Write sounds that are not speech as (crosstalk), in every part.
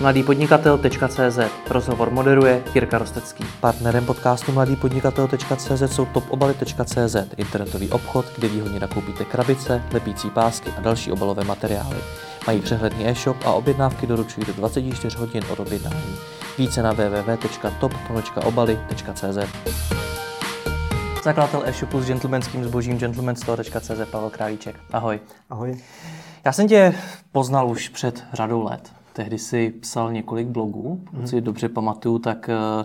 mladýpodnikatel.cz Rozhovor moderuje Jirka Rostecký. Partnerem podcastu mladýpodnikatel.cz jsou topobaly.cz, internetový obchod, kde výhodně nakoupíte krabice, lepící pásky a další obalové materiály. Mají přehledný e-shop a objednávky doručují do 24 hodin od objednání. Více na www.top.obaly.cz Zakladatel e-shopu s gentlemanským zbožím gentlemanstore.cz Pavel Králíček. Ahoj. Ahoj. Já jsem tě poznal už před řadou let. Tehdy si psal několik blogů, pokud Mhm. si dobře pamatuju, tak eh,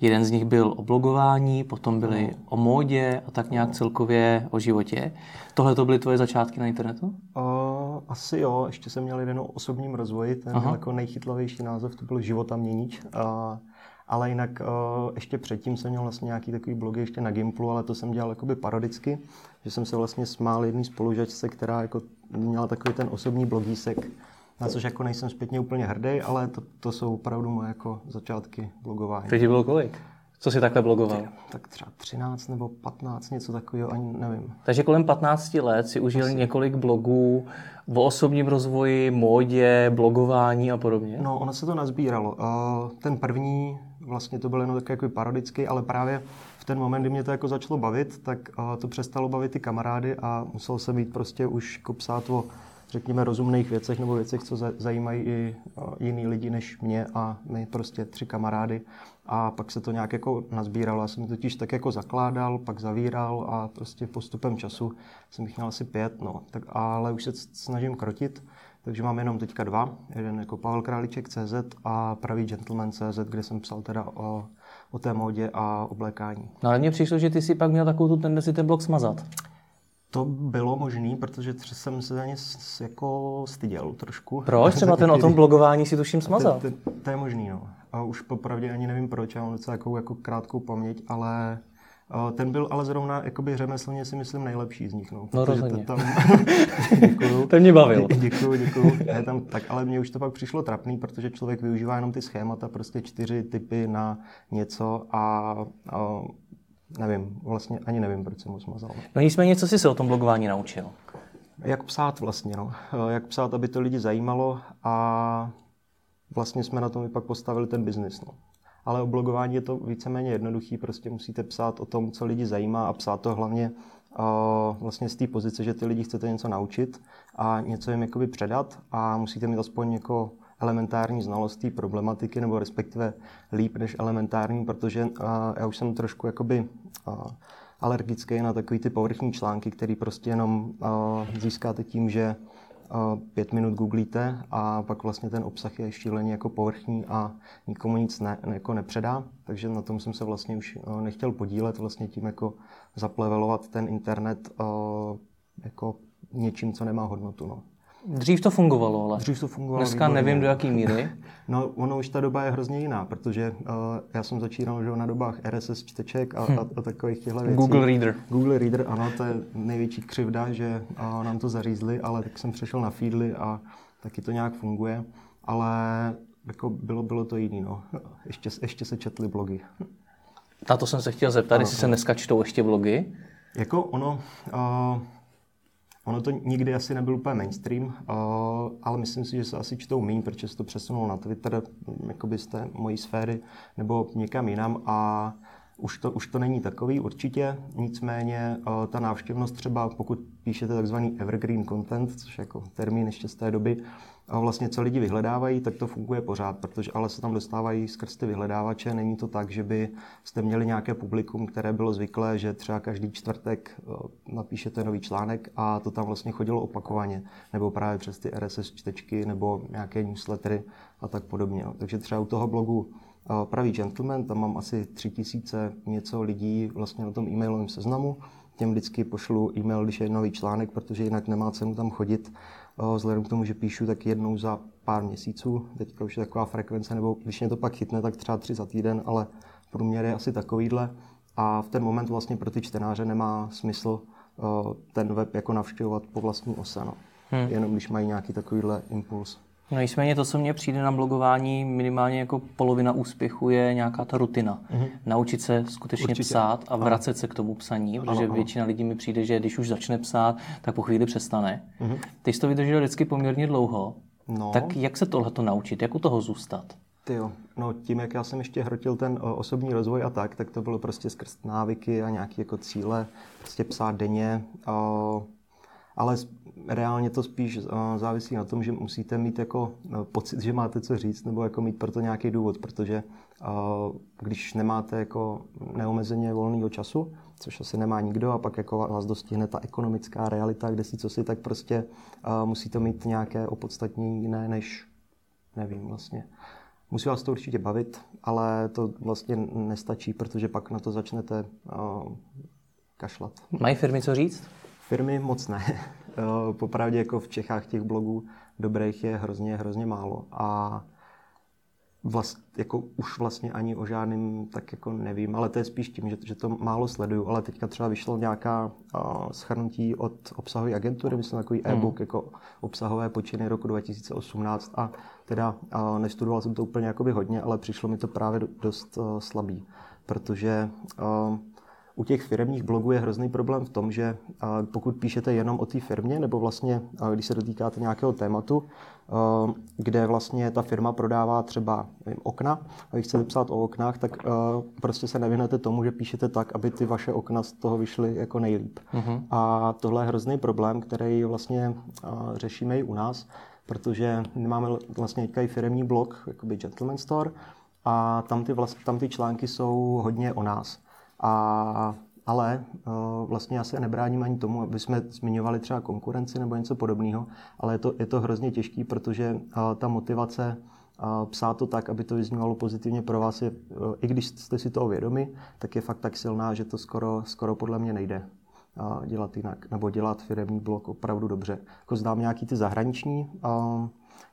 jeden z nich byl o blogování, potom byly Mhm. o módě a tak nějak celkově o životě. Tohle to byly tvoje začátky na internetu? Uh, asi jo, ještě jsem měl jeden o osobním rozvoji, ten Aha. jako nejchytlavější název, to byl Života měnič. Uh, ale jinak uh, ještě předtím jsem měl vlastně nějaký takový blogy ještě na Gimplu, ale to jsem dělal jakoby parodicky, že jsem se vlastně smál jedný spolužačce, která jako měla takový ten osobní blogísek, na což jako nejsem zpětně úplně hrdý, ale to, to jsou opravdu moje jako začátky blogování. Teď bylo kolik? Co jsi takhle blogoval? Tak třeba 13 nebo 15, něco takového, ani nevím. Takže kolem 15 let si užil několik blogů o osobním rozvoji, módě, blogování a podobně. No, ono se to nazbíralo. Uh, ten první, vlastně to byl jenom takový jako parodický, ale právě v ten moment, kdy mě to jako začalo bavit, tak uh, to přestalo bavit ty kamarády a musel jsem mít prostě už jako psát o, řekněme, rozumných věcech nebo věcech, co za- zajímají i jiný lidi než mě a my prostě tři kamarády. A pak se to nějak jako nazbíralo. Já jsem to totiž tak jako zakládal, pak zavíral a prostě postupem času jsem jich měl asi pět, no. Tak, ale už se snažím krotit. Takže mám jenom teďka dva. Jeden jako Pavel Králíček CZ a Pravý gentleman CZ, kde jsem psal teda o, o té módě a oblékání. No ale mně přišlo, že ty si pak měl takovou tu tendenci ten blog smazat. To bylo možné, protože jsem se za ně jako styděl trošku. Proč? Třeba ten o tom (laughs) blogování si tuším smazal. To, to, to je možný, no. A už popravdě ani nevím proč, já mám docela jako, jako krátkou paměť, ale uh, ten byl ale zrovna jakoby řemeslně si myslím nejlepší z nich, no. No, rozhodně. To, tam, (laughs) děkuju. Ten mě bavil. (laughs) Děkuju, děkuju. Ne, tam, tak, ale mně už to pak přišlo trapný, protože člověk využívá jenom ty schémata, prostě čtyři typy na něco a, a nevím, vlastně ani nevím, proč jsem ho smazal. No nicméně, co jsi se o tom blogování naučil? Jak psát vlastně, no. Eh, Jak psát, aby to lidi zajímalo a vlastně jsme na tom i pak postavili ten biznis, no. Ale o blogování je to víceméně jednoduchý, prostě musíte psát o tom, co lidi zajímá a psát to hlavně uh, vlastně z té pozice, že ty lidi chcete něco naučit a něco jim jakoby předat a musíte mít aspoň jako elementární znalost té problematiky, nebo respektive líp než elementární, protože uh, já už jsem trošku jakoby uh, alergický na takový ty povrchní články, který prostě jenom uh, získáte tím, že pět minut googlíte a pak vlastně ten obsah je šíleně jako povrchní a nikomu nic ne, jako nepředá. Takže na tom jsem se vlastně už nechtěl podílet, vlastně tím jako zaplevelovat ten internet jako něčím, co nemá hodnotu. No. Dřív to fungovalo, ale Dřív to fungovalo dneska výborně. nevím do jaký míry. (laughs) No, ono už ta doba je hrozně jiná, protože uh, já jsem začínal že, na dobách RSS čteček a, a, a takových těchto věcí. Google Reader. Google Reader, ano, to je největší křivda, že uh, nám to zařízli, ale tak jsem přešel na Feedly a taky to nějak funguje, ale jako bylo, bylo to jiný, no. (laughs) Ještě, ještě se četly blogy. Na to jsem se chtěl zeptat, jestli se dneska čtou ještě blogy. Jako ono, uh, ono to nikdy asi nebyl úplně mainstream, uh, ale myslím si, že se asi čtou méně, protože se to přesunul na Twitter, jakoby z té mojí sféry, nebo někam jinam. A už to, už to není takový určitě, nicméně uh, ta návštěvnost třeba, pokud píšete takzvaný evergreen content, což je jako termín ještě z té doby, a vlastně co lidi vyhledávají, tak to funguje pořád, protože ale se tam dostávají skrz ty vyhledávače. Není to tak, že by jste měli nějaké publikum, které bylo zvyklé, že třeba každý čtvrtek eh, napíšete nový článek a to tam vlastně chodilo opakovaně, nebo právě přes ty RSS čtečky, nebo nějaké newslettery a tak podobně. no. Takže třeba u toho blogu eh, Pravý gentleman, tam mám asi tři tisíce něco lidí vlastně na tom e-mailovém seznamu. Těm vždycky pošlu e-mail, když je nový článek, protože jinak nemá cenu tam chodit. Vzhledem k tomu, že píšu tak jednou za pár měsíců, teďka už je taková frekvence, nebo když mě to pak chytne, tak třeba tři za týden, ale průměr je asi takovýhle. A v ten moment vlastně pro ty čtenáře nemá smysl ten web jako navštěvovat po vlastní ose, no. hmm. jenom když mají nějaký takovýhle impuls. No nicméně to, co mně přijde na blogování, minimálně jako polovina úspěchu je nějaká ta rutina. Mm-hmm. Naučit se skutečně Určitě. psát a vracet se k tomu psaní, protože ano. většina lidí mi přijde, že když už začne psát, tak po chvíli přestane. Mm-hmm. Ty jsi to vydržel vždycky poměrně dlouho. No, Tak jak se tohleto naučit? Jak u toho zůstat? jo. No tím, jak já jsem ještě hrotil ten o, osobní rozvoj a tak, tak to bylo prostě skrz návyky a nějaké jako cíle, prostě psát denně. O, ale reálně to spíš o, závisí na tom, že musíte mít jako no, pocit, že máte co říct, nebo jako mít pro to nějaký důvod, protože o, když nemáte jako neomezeně volného času, což asi nemá nikdo, a pak jako vás dostihne ta ekonomická realita, kde si co si, tak prostě o, musíte mít nějaké opodstatnění jiné než, nevím vlastně. Musí vás to určitě bavit, ale to vlastně nestačí, protože pak na to začnete kašlat. Mají firmy co říct? Firmy moc ne. (laughs) Eh, Popravdě jako v Čechách těch blogů dobrých je hrozně, hrozně málo. A vlast, jako už vlastně ani o žádným tak jako nevím, ale to je spíš tím, že, že to málo sleduju. Ale teďka třeba vyšlo nějaká uh, schrnutí od obsahové agentury, myslím takový e-book jako obsahové počiny roku 2018 a teda uh, nestudoval jsem to úplně jakoby hodně, ale přišlo mi to právě do- dost uh, slabý, protože uh, u těch firmních blogů je hrozný problém v tom, že pokud píšete jenom o té firmě, nebo vlastně, když se dotýkáte nějakého tématu, a, kde vlastně ta firma prodává třeba nevím, okna, a vy chcete psát o oknách, tak a, prostě se nevyhnete tomu, že píšete tak, aby ty vaše okna z toho vyšly jako nejlíp. Mm-hmm. A tohle je hrozný problém, který vlastně a, řešíme i u nás, protože my máme vlastně teďka i firmní blog, jakoby Gentleman Store, a tam ty, vlast, tam ty články jsou hodně o nás. A, ale uh, vlastně já se nebráním ani tomu, aby jsme zmiňovali třeba konkurenci nebo něco podobného, ale je to, je to hrozně těžký, protože uh, ta motivace uh, psát to tak, aby to vyznívalo pozitivně pro vás, je, i když jste si toho vědomi, tak je fakt tak silná, že to skoro, skoro podle mě nejde dělat jinak, nebo dělat firemní blog opravdu dobře. Jako znám nějaký ty zahraniční,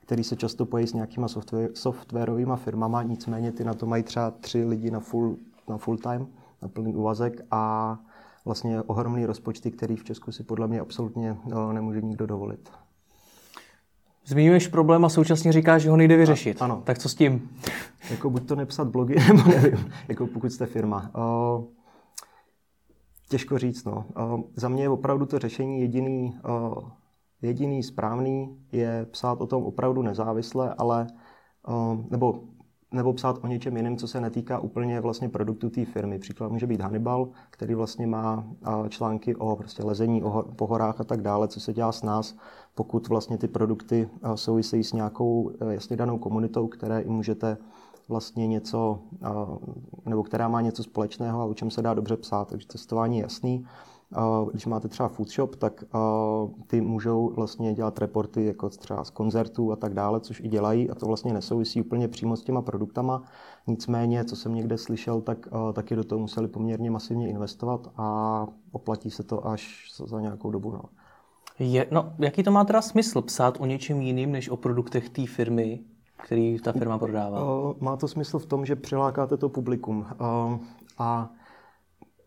který se často pojí s nějakýma softwarovými firmama, nicméně ty na to mají třeba tři lidi na full, na full time, na plný úvazek a vlastně ohromný rozpočty, který v Česku si podle mě absolutně no, nemůže nikdo dovolit. Zmiňuješ problém a současně říkáš, že ho nejde vyřešit. ano. Tak co s tím? Jako buď to nepsat blogy, (laughs) nebo nevím, jako pokud jste firma. Uh, těžko říct, no. Uh, za mě je opravdu to řešení jediný, uh, jediný správný je psát o tom opravdu nezávisle, ale uh, nebo nebo psát o něčem jiném, co se netýká úplně vlastně produktu té firmy. Příklad může být Hannibal, který vlastně má články o prostě lezení o, po horách a tak dále, co se dělá s nás, pokud vlastně ty produkty souvisejí s nějakou uh, jasně danou komunitou, které i můžete vlastně něco, nebo která má něco společného a o čem se dá dobře psát. Takže cestování je jasný. Když máte třeba food shop, tak ty můžou vlastně dělat reporty jako třeba z koncertů a tak dále, což i dělají a to vlastně nesouvisí úplně přímo s těma produktama. Nicméně, co jsem někde slyšel, tak taky do toho museli poměrně masivně investovat a oplatí se to až za nějakou dobu. No. Je, no, jaký to má teda smysl psát o něčem jiným, než o produktech té firmy, který ta firma prodává? Má to smysl v tom, že přilákáte to publikum. A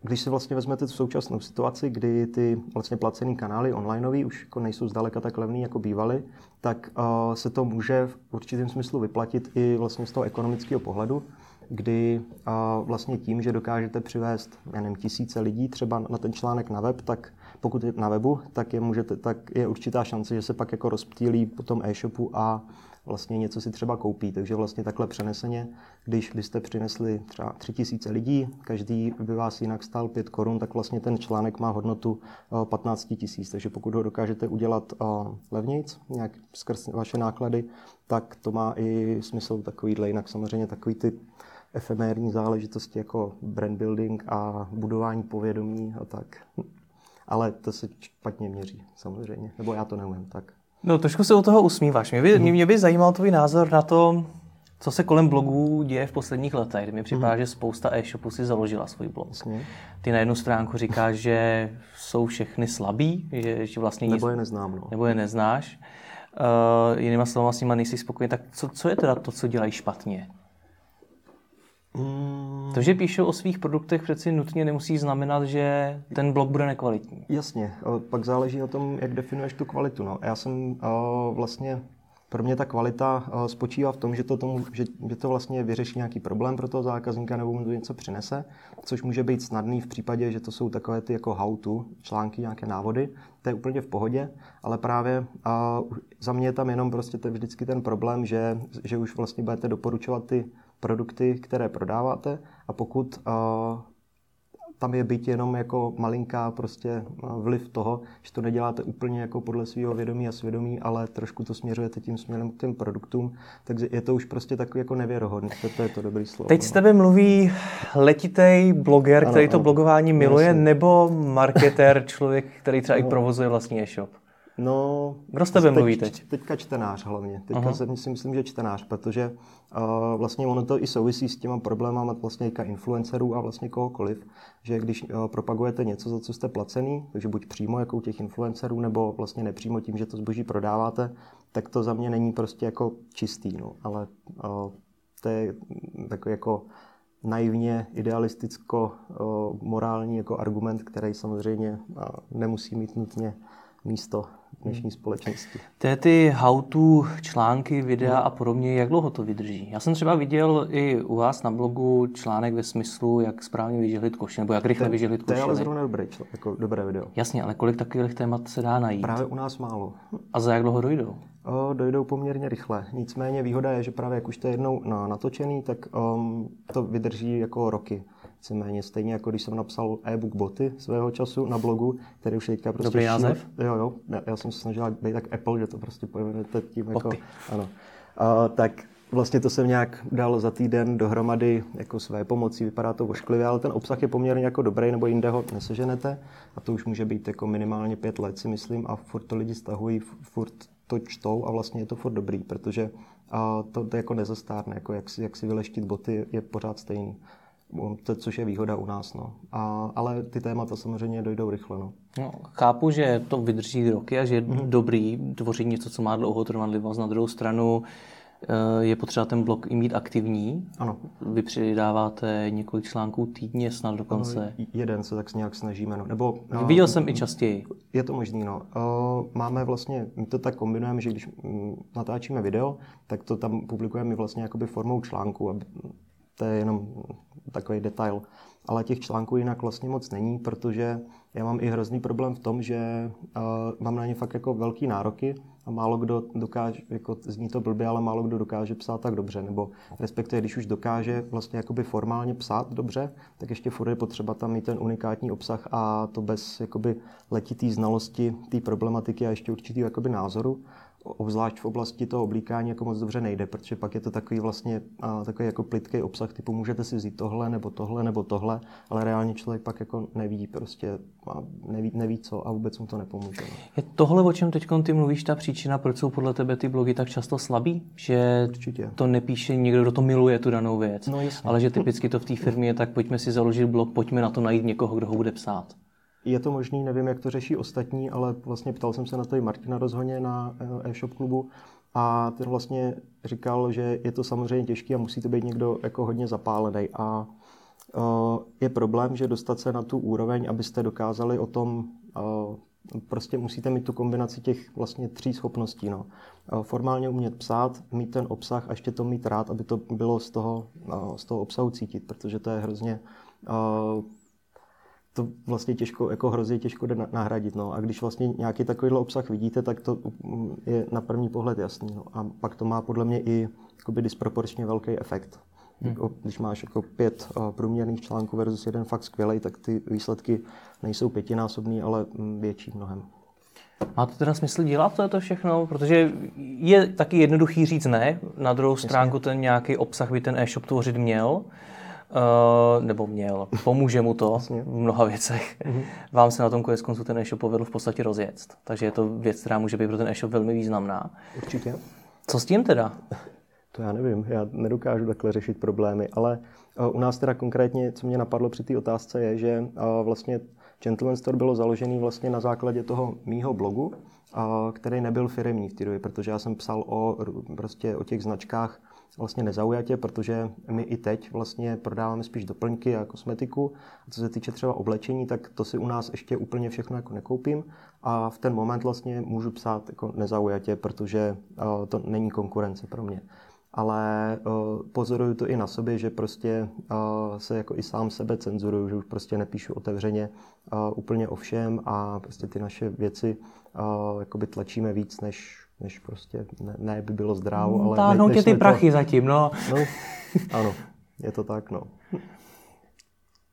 když si vlastně vezmete tu současnou situaci, kdy ty vlastně placené kanály onlineový už jako nejsou zdaleka tak levný, jako bývaly, tak uh, se to může v určitém smyslu vyplatit i vlastně z toho ekonomického pohledu, kdy uh, vlastně tím, že dokážete přivést já nevím, tisíce lidí třeba na ten článek na web, tak pokud je na webu, tak je, můžete, tak je určitá šance, že se pak jako rozptýlí po tom e-shopu a vlastně něco si třeba koupí. Takže vlastně takhle přeneseně, když byste přinesli třeba 3000 lidí, každý by vás jinak stál 5 korun, tak vlastně ten článek má hodnotu eh, 15 tisíc. Takže pokud ho dokážete udělat eh, levnějc, nějak skrz vaše náklady, tak to má i smysl takovýhle. Jinak samozřejmě takový ty efemérní záležitosti jako brand building a budování povědomí a tak. Ale to se špatně měří, samozřejmě. Nebo já to neumím, tak. No, trošku se u toho usmíváš. Mě by, mě by zajímal tvůj názor na to, co se kolem blogů děje v posledních letech, kdy mi připadá, že spousta e-shopů si založila svůj blog. Jasně. Ty na jednu stránku říkáš, že jsou všechny slabí, že, že vlastně nic, Nebo je neznám, no. nebo je neznáš. Uh, jinýma slovama s nimi nejsi spokojený. Tak co, co je teda to, co dělají špatně? Mm, To, že píšou o svých produktech, přeci nutně nemusí znamenat, že ten blog bude nekvalitní. Jasně, eh, pak záleží na tom, jak definuješ tu kvalitu. No. Já jsem uh, vlastně pro mě ta kvalita eh, spočívá v tom, že to, tomu, že, že to vlastně vyřeší nějaký problém pro toho zákazníka nebo mu to něco přinese, což může být snadný v případě, že to jsou takové ty jako how to články, nějaké návody, to je úplně v pohodě, ale právě a za mě je tam jenom prostě to vždycky ten problém, že, že už vlastně budete doporučovat ty produkty, které prodáváte a pokud a, tam je být jenom jako malinká prostě vliv toho, že to neděláte úplně jako podle svého vědomí a svědomí, ale trošku to směřujete tím směrem k těm produktům, takže je to už prostě takový jako nevěrohodný. To, to je to dobrý slovo. Teď s tebe mluví letitej bloger, ano, který to ano. blogování miluje, Jasně. nebo marketer, člověk, který třeba no. i provozuje vlastní e-shop? No, Kdo s tebe mluví teď? Teďka čtenář hlavně. Teďka uh-huh. si myslím, že čtenář, protože uh, vlastně ono to i souvisí s těma problémama vlastně influencerů a vlastně kohokoliv, že když uh, propagujete něco, za co jste placený, takže buď přímo jako u těch influencerů, nebo vlastně nepřímo tím, že to zboží prodáváte, tak to za mě není prostě jako čistý, no. ale uh, to je takový jako naivně idealisticko morální jako argument, který samozřejmě nemusí mít nutně místo dnešní hmm. společnosti. Ty, ty how-to články, videa a podobně, jak dlouho to vydrží? Já jsem třeba viděl i u vás na blogu článek ve smyslu, jak správně vyžehlit koši, nebo jak rychle to, vyžehlit koši. To je ale zrovna dobré, jako dobré video. Jasně, ale kolik takových témat se dá najít? Právě u nás málo. A za jak dlouho dojdou? O, dojdou poměrně rychle. Nicméně výhoda je, že právě jak už to je jednou natočený, tak um, to vydrží jako roky. Víceméně stejně jako když jsem napsal e-book boty svého času na blogu, který už je teďka prostě... Dobrý název? Jo, jo. Já, já jsem se snažil být tak Apple, že to prostě pojmenujete tím jako... Ano. A, tak vlastně to jsem nějak dal za týden dohromady jako své pomocí, vypadá to ošklivě, ale ten obsah je poměrně jako dobrý, nebo jinde ho neseženete a to už může být jako minimálně pět let si myslím a furt to lidi stahují, furt to čtou a vlastně je to furt dobrý, protože a to, to jako nezastárne, jako jak si, jak si vyleštit boty je pořád stejný to, což je výhoda u nás. No. A, ale ty témata samozřejmě dojdou rychle. No. No, chápu, že to vydrží roky a že je mm-hmm. dobrý tvořit něco, co má dlouhou trvanlivost. Na druhou stranu eh, je potřeba ten blog i mít aktivní. Ano. Vy přidáváte několik článků týdně, snad dokonce. No, jeden se tak nějak snažíme. No. Nebo, no, Viděl jsem i častěji. Je to možný, no. Máme vlastně, my to tak kombinujeme, že když mm, natáčíme video, tak to tam publikujeme vlastně jakoby formou článku, aby to je jenom takový detail. Ale těch článků jinak vlastně moc není, protože já mám i hrozný problém v tom, že uh, mám na ně fakt jako velký nároky a málo kdo dokáže, jako zní to blbě, ale málo kdo dokáže psát tak dobře, nebo respektive když už dokáže vlastně jakoby formálně psát dobře, tak ještě furt je potřeba tam mít ten unikátní obsah a to bez jakoby letitý znalosti té problematiky a ještě určitý jakoby názoru obzvlášť v oblasti toho oblíkání jako moc dobře nejde, protože pak je to takový vlastně a, takový jako plitký obsah typu můžete si vzít tohle nebo tohle nebo tohle, ale reálně člověk pak jako neví prostě a neví, neví co a vůbec mu to nepomůže. Je tohle, o čem teď ty mluvíš, ta příčina, proč jsou podle tebe ty blogy tak často slabý? Že Určitě. to nepíše někdo, kdo to miluje, tu danou věc, no, ale že typicky to v té firmě je tak pojďme si založit blog, pojďme na to najít někoho, kdo ho bude psát. Je to možný, nevím, jak to řeší ostatní, ale vlastně ptal jsem se na to i Martina Rozhoně na eh, e-shop klubu a ten vlastně říkal, že je to samozřejmě těžké a musí to být někdo jako hodně zapálený. A uh, je problém, že dostat se na tu úroveň, abyste dokázali o tom, uh, prostě musíte mít tu kombinaci těch vlastně tří schopností. No. Formálně umět psát, mít ten obsah a ještě to mít rád, aby to bylo z toho, z toho obsahu cítit, protože to je hrozně to vlastně těžko, jako hrozně těžko jde nahradit. No. A když vlastně nějaký takovýhle obsah vidíte, tak to mm, je na první pohled jasný. No. A pak to má podle mě i jakoby disproporčně velký efekt. Hmm. Jako, když máš jako pět uh, průměrných článků versus jeden fakt skvělý, tak ty výsledky nejsou pětinásobný, ale mm, větší mnohem. Má to teda smysl dělat to, to všechno? Protože je taky jednoduchý říct ne, na druhou stránku ten nějaký obsah by ten e-shop tvořit měl. Uh, nebo měl. Pomůže mu to v mnoha věcech. Mm-hmm. Vám se na tom konec konců ten e-shop povedl v podstatě rozjet. Takže je to věc, která může být pro ten e-shop velmi významná. Určitě. Co s tím teda? (laughs) To já nevím, já nedokážu takhle řešit problémy, ale uh, u nás teda konkrétně, co mě napadlo při té otázce, je, že uh, vlastně Gentleman Store bylo založený vlastně na základě toho mýho blogu, který nebyl firemní v té době, protože já jsem psal o, prostě o těch značkách vlastně nezaujatě, protože my i teď vlastně prodáváme spíš doplňky a kosmetiku. A co se týče třeba oblečení, tak to si u nás ještě úplně všechno jako nekoupím a v ten moment vlastně můžu psát jako nezaujatě, protože uh, to není konkurence pro mě. Ale uh, pozoruju to i na sobě, že prostě uh, se jako i sám sebe cenzuruju, že už prostě nepíšu otevřeně úplně o všem a prostě ty naše věci jakoby tlačíme víc, než než prostě, ne, ne by bylo zdrávo, ale... Táhnou tě ty prachy to... zatím, no. no. Ano, je to tak, no.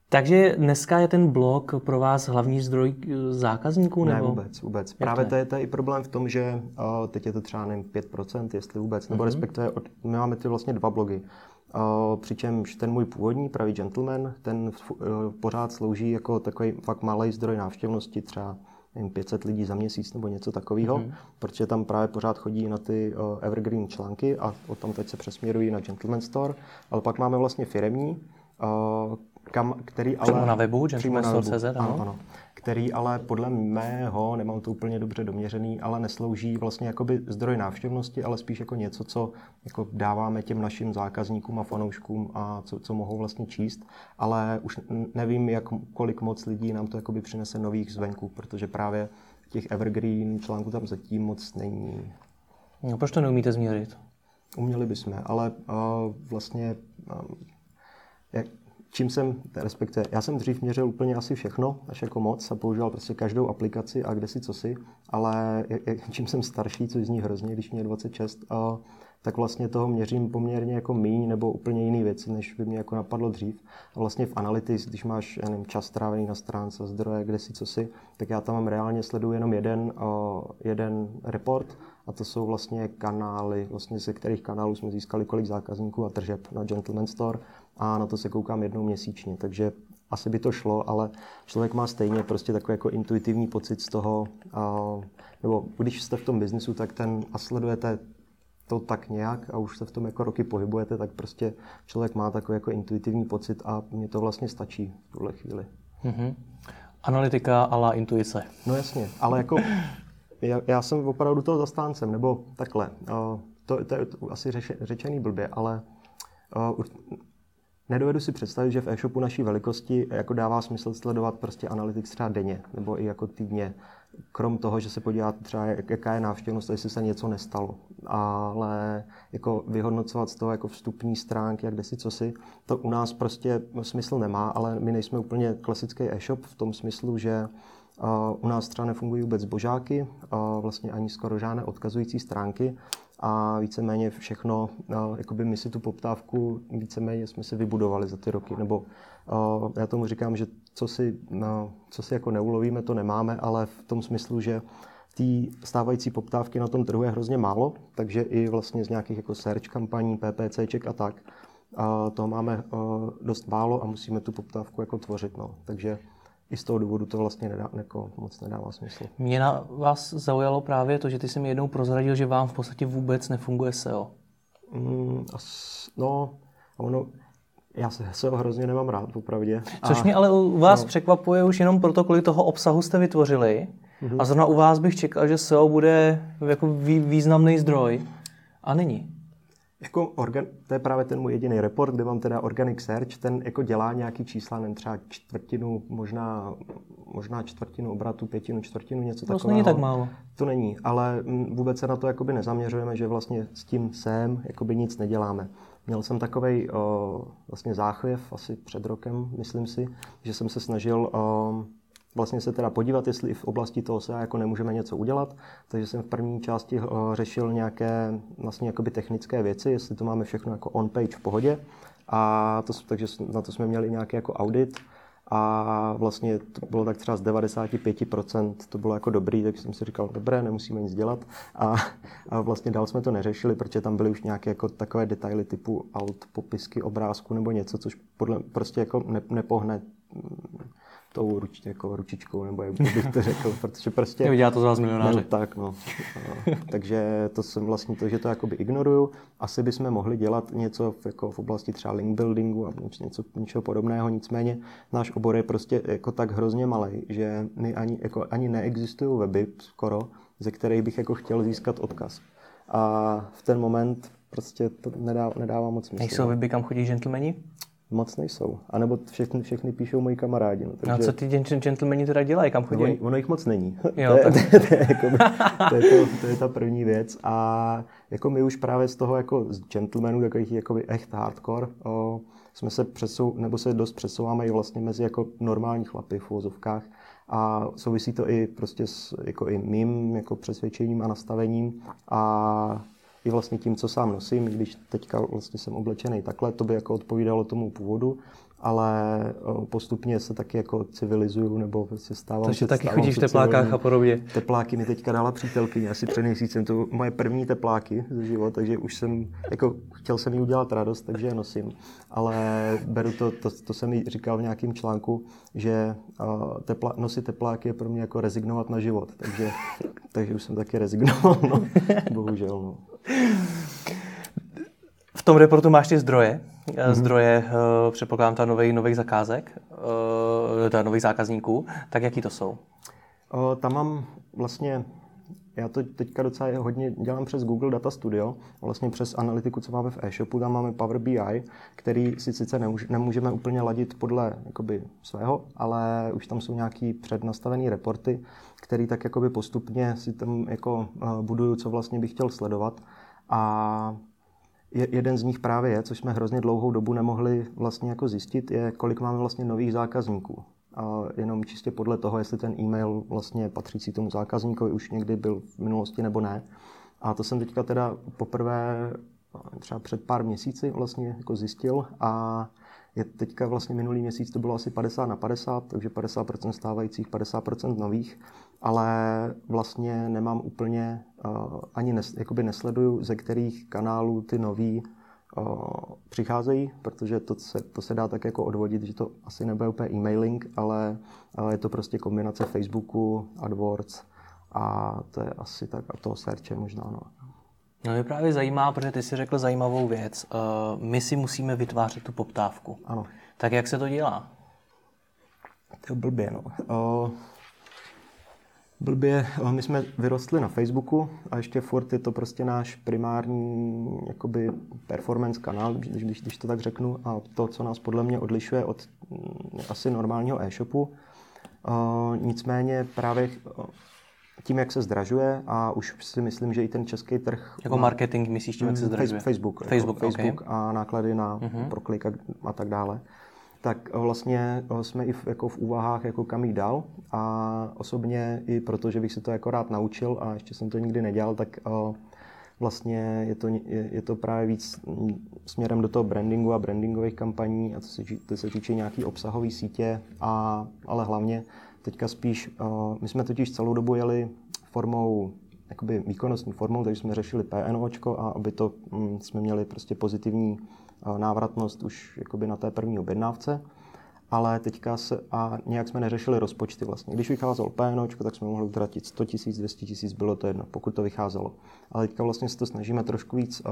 Takže dneska je ten blog pro vás hlavní zdroj eh, zákazníků? Nebo? Ne, vůbec, vůbec. Jak Právě to je, to je i problém v tom, že uh, teď je to třeba nevím, 5%, jestli vůbec, nebo mm-hmm. respektive od, my máme ty vlastně dva blogy. Uh, přičemž ten můj původní, pravý gentleman, ten uh, pořád slouží jako takový fakt malý zdroj návštěvnosti, třeba 500 lidí za měsíc nebo něco takového, mm-hmm. protože tam právě pořád chodí na ty uh, evergreen články a od tam teď se přesměrují na Gentleman Store, ale pak máme vlastně firemní, uh, kam, který ale... Přímo na webu, gentlemanstore.cz, ano. ano. ano který ale podle mého, nemám to úplně dobře doměřený, ale neslouží vlastně jakoby zdroj návštěvnosti, ale spíš jako něco, co jako dáváme těm našim zákazníkům a fanouškům a co, co mohou vlastně číst, ale už nevím, jak, kolik moc lidí nám to jakoby přinese nových zvenku, protože právě těch evergreen článků tam zatím moc není. No, proč to neumíte změřit? Uměli bychom, ale uh, vlastně uh, jak, čím jsem, respektive, já jsem dřív měřil úplně asi všechno, až jako moc a používal prostě každou aplikaci a kde si co si, ale čím jsem starší, což zní hrozně, když mě je 26, a, tak vlastně toho měřím poměrně jako míň nebo úplně jiný věci, než by mě jako napadlo dřív. A vlastně v Analytics, když máš já nevím, čas strávený na stránce, zdroje, kde si co si, tak já tam mám reálně sleduju jenom jeden, uh, jeden report a to jsou vlastně kanály, vlastně ze kterých kanálů jsme získali kolik zákazníků a tržeb na Gentleman Store a na to se koukám jednou měsíčně, takže asi by to šlo, ale člověk má stejně prostě takový jako intuitivní pocit z toho, uh, nebo když jste v tom biznesu, tak ten a sledujete to tak nějak a už se v tom jako roky pohybujete, tak prostě člověk má takový jako intuitivní pocit a mně to vlastně stačí v tuhle chvíli. Mm-hmm. Analytika a la intuice. No jasně, ale jako já, já jsem opravdu toho zastáncem, nebo takhle. Uh, to, to je asi řeše, řečený blbě, ale uh, Nedovedu si představit, že v e-shopu naší velikosti jako dává smysl sledovat prostě analytics třeba denně nebo i jako týdně. Krom toho, že se podíváte třeba, jaká je návštěvnost, jestli se něco nestalo. Ale jako vyhodnocovat z toho jako vstupní stránky a kde si co si, to u nás prostě smysl nemá, ale my nejsme úplně klasický e-shop v tom smyslu, že u nás třeba nefungují vůbec božáky, vlastně ani skoro žádné odkazující stránky a víceméně všechno, jakoby my si tu poptávku víceméně jsme si vybudovali za ty roky, nebo já tomu říkám, že co si, co si jako neulovíme, to nemáme, ale v tom smyslu, že té stávající poptávky na tom trhu je hrozně málo, takže i vlastně z nějakých jako search kampaní, PPCček a tak, a máme dost málo a musíme tu poptávku jako tvořit. No. Takže i z toho důvodu to vlastně nedá, jako moc nedává smysl. Mě na vás zaujalo právě to, že ty jsi mi jednou prozradil, že vám v podstatě vůbec nefunguje SEO. Mm, as, no, ono, já se SEO hrozně nemám rád, popravdě. Což a, mě ale u vás no. překvapuje už jenom proto, kolik toho obsahu jste vytvořili. Mm-hmm. A zrovna u vás bych čekal, že SEO bude jako významný zdroj. A není. Jako organ, to je právě ten můj jediný report, kde mám teda Organic Search, ten jako dělá nějaký čísla, nevím, třeba čtvrtinu, možná, možná čtvrtinu obratu, pětinu, čtvrtinu, něco takového. To není tak málo. To není, ale vůbec se na to jakoby nezaměřujeme, že vlastně s tím sem jakoby nic neděláme. Měl jsem takový vlastně záchvěv asi před rokem, myslím si, že jsem se snažil o, vlastně se teda podívat, jestli v oblasti toho SEA jako nemůžeme něco udělat. Takže jsem v první části uh, řešil nějaké vlastně jakoby technické věci, jestli to máme všechno jako on-page v pohodě. A to, takže na to jsme měli nějaký jako audit a vlastně to bylo tak třeba z 95% to bylo jako dobrý, tak jsem si říkal, dobré, nemusíme nic dělat a, a vlastně dál jsme to neřešili, protože tam byly už nějaké jako takové detaily typu alt, popisky obrázku nebo něco, což podle prostě jako ne, nepohne tou ruč, jako ručičkou, nebo jak bych to řekl, protože prostě... Jo, dělá to z vás milionáře. No, tak, no. Takže to jsem vlastně to, že to jakoby ignoruju. Asi bychom mohli dělat něco v, jako v oblasti třeba link buildingu a něco, něčeho podobného, nicméně náš obor je prostě jako tak hrozně malý, že my ani, jako, ani neexistují weby skoro, ze kterých bych jako chtěl získat odkaz. A v ten moment prostě to nedává, nedává moc smysl. Nejsou vyby, kam chodí gentlemani? Moc nejsou. A nebo všechny, všechny píšou moji kamarádi. No, takže... A co ty gentlemani teda dělají, kam chodí? No, ono jich moc není. Jo, (laughs) to, je, to, (laughs) to, je, jako, to, je to, to je ta první věc. A jako my už právě z toho jako z gentlemanů, takových jako echt hardcore, o, jsme se přesou, nebo se dost přesouváme i vlastně mezi jako normální chlapy v úvozovkách. A souvisí to i prostě s jako i mým jako přesvědčením a nastavením. A i vlastně tím, co sám nosím, když teďka vlastně jsem oblečený takhle, to by jako odpovídalo tomu původu, ale postupně se taky jako civilizuju nebo prostě stávám Takže se, taky chodíš v teplákách a podobně. Tepláky mi teďka dala přítelkyně, asi před měsícem, to moje první tepláky ze život, takže už jsem, jako chtěl jsem jí udělat radost, takže je nosím. Ale beru to, to, to jsem jí říkal v nějakém článku, že tepla, nosit tepláky je pro mě jako rezignovat na život, takže, takže už jsem taky rezignoval, no. bohužel. No. V tom reportu máš ty zdroje, mm-hmm. zdroje, uh, předpokládám, ta nových, nových zakázek, uh, ta nových zákazníků, tak jaký to jsou? Tam mám vlastně, já to teďka docela hodně dělám přes Google Data Studio, vlastně přes analytiku, co máme v e-shopu, tam máme Power BI, který si sice nemůžeme úplně ladit podle jakoby, svého, ale už tam jsou nějaký přednastavené reporty, který tak jakoby postupně si tam jako uh, buduju, co vlastně bych chtěl sledovat. A jeden z nich právě je, což jsme hrozně dlouhou dobu nemohli vlastně jako zjistit, je, kolik máme vlastně nových zákazníků. A jenom čistě podle toho, jestli ten e-mail vlastně patřící tomu zákazníkovi už někdy byl v minulosti nebo ne. A to jsem teďka teda poprvé třeba před pár měsíci vlastně jako zjistil a je teďka vlastně minulý měsíc to bylo asi 50 na 50, takže 50% stávajících, 50% nových, ale vlastně nemám úplně, uh, ani nes, jakoby nesleduju, ze kterých kanálů ty noví uh, přicházejí, protože to se, to se dá tak jako odvodit, že to asi nebude úplně e-mailing, ale uh, je to prostě kombinace Facebooku, AdWords a to je asi tak, a toho searche možná. No. No mě právě zajímá, protože ty jsi řekl zajímavou věc. Uh, my si musíme vytvářet tu poptávku. Ano. Tak jak se to dělá? To je blbě, no. Uh, blbě, uh, my jsme vyrostli na Facebooku a ještě furt je to prostě náš primární jakoby performance kanál, když, když, když to tak řeknu, a to, co nás podle mě odlišuje od mm, asi normálního e-shopu. Uh, nicméně právě tím, jak se zdražuje a už si myslím, že i ten český trh... Jako má... marketing myslíš tím, jak se mm, zdražuje? Facebook. Facebook, jako Facebook okay. a náklady na uh-huh. proklik a, a tak dále. Tak vlastně eh, jsme i v, jako v úvahách, jako kam jít dál. A osobně i proto, že bych se to jako rád naučil a ještě jsem to nikdy nedělal, tak uh, vlastně je to, je, je to právě víc mm, směrem do toho brandingu a brandingových kampaní a to se, to se týče nějaký obsahové sítě, a, ale hlavně Teďka spíš, my jsme totiž celou dobu jeli formou jakoby výkonnostní formou, takže jsme řešili PNOčko a aby to um, jsme měli prostě pozitivní návratnost už jakoby na té první objednávce ale teďka se, a nějak jsme neřešili rozpočty vlastně. Když vycházelo PNO, tak jsme mohli utratit 100 tisíc, 200 tisíc, bylo to jedno, pokud to vycházelo. Ale teďka vlastně se to snažíme trošku víc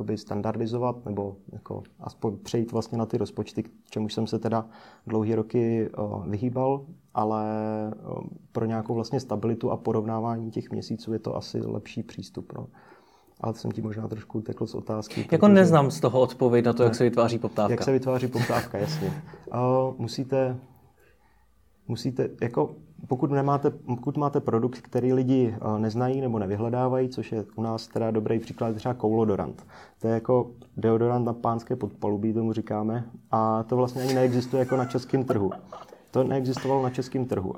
uh, standardizovat, nebo jako aspoň přejít vlastně na ty rozpočty, k čemu jsem se teda dlouhé roky uh, vyhýbal, ale uh, pro nějakou vlastně stabilitu a porovnávání těch měsíců je to asi lepší přístup. No. Ale jsem ti možná trošku utekl z otázky. Jako protože... neznám z toho odpověď na to, ne. jak se vytváří poptávka. Jak se vytváří poptávka, jasně. (laughs) Uh, musíte, musíte, jako pokud, nemáte, pokud máte produkt, který lidi uh, neznají nebo nevyhledávají, což je u nás teda dobrý příklad, třeba koulodorant. To je jako deodorant na pánské podpalubí, tomu říkáme, a to vlastně ani neexistuje jako na českém trhu. To neexistovalo na českém trhu.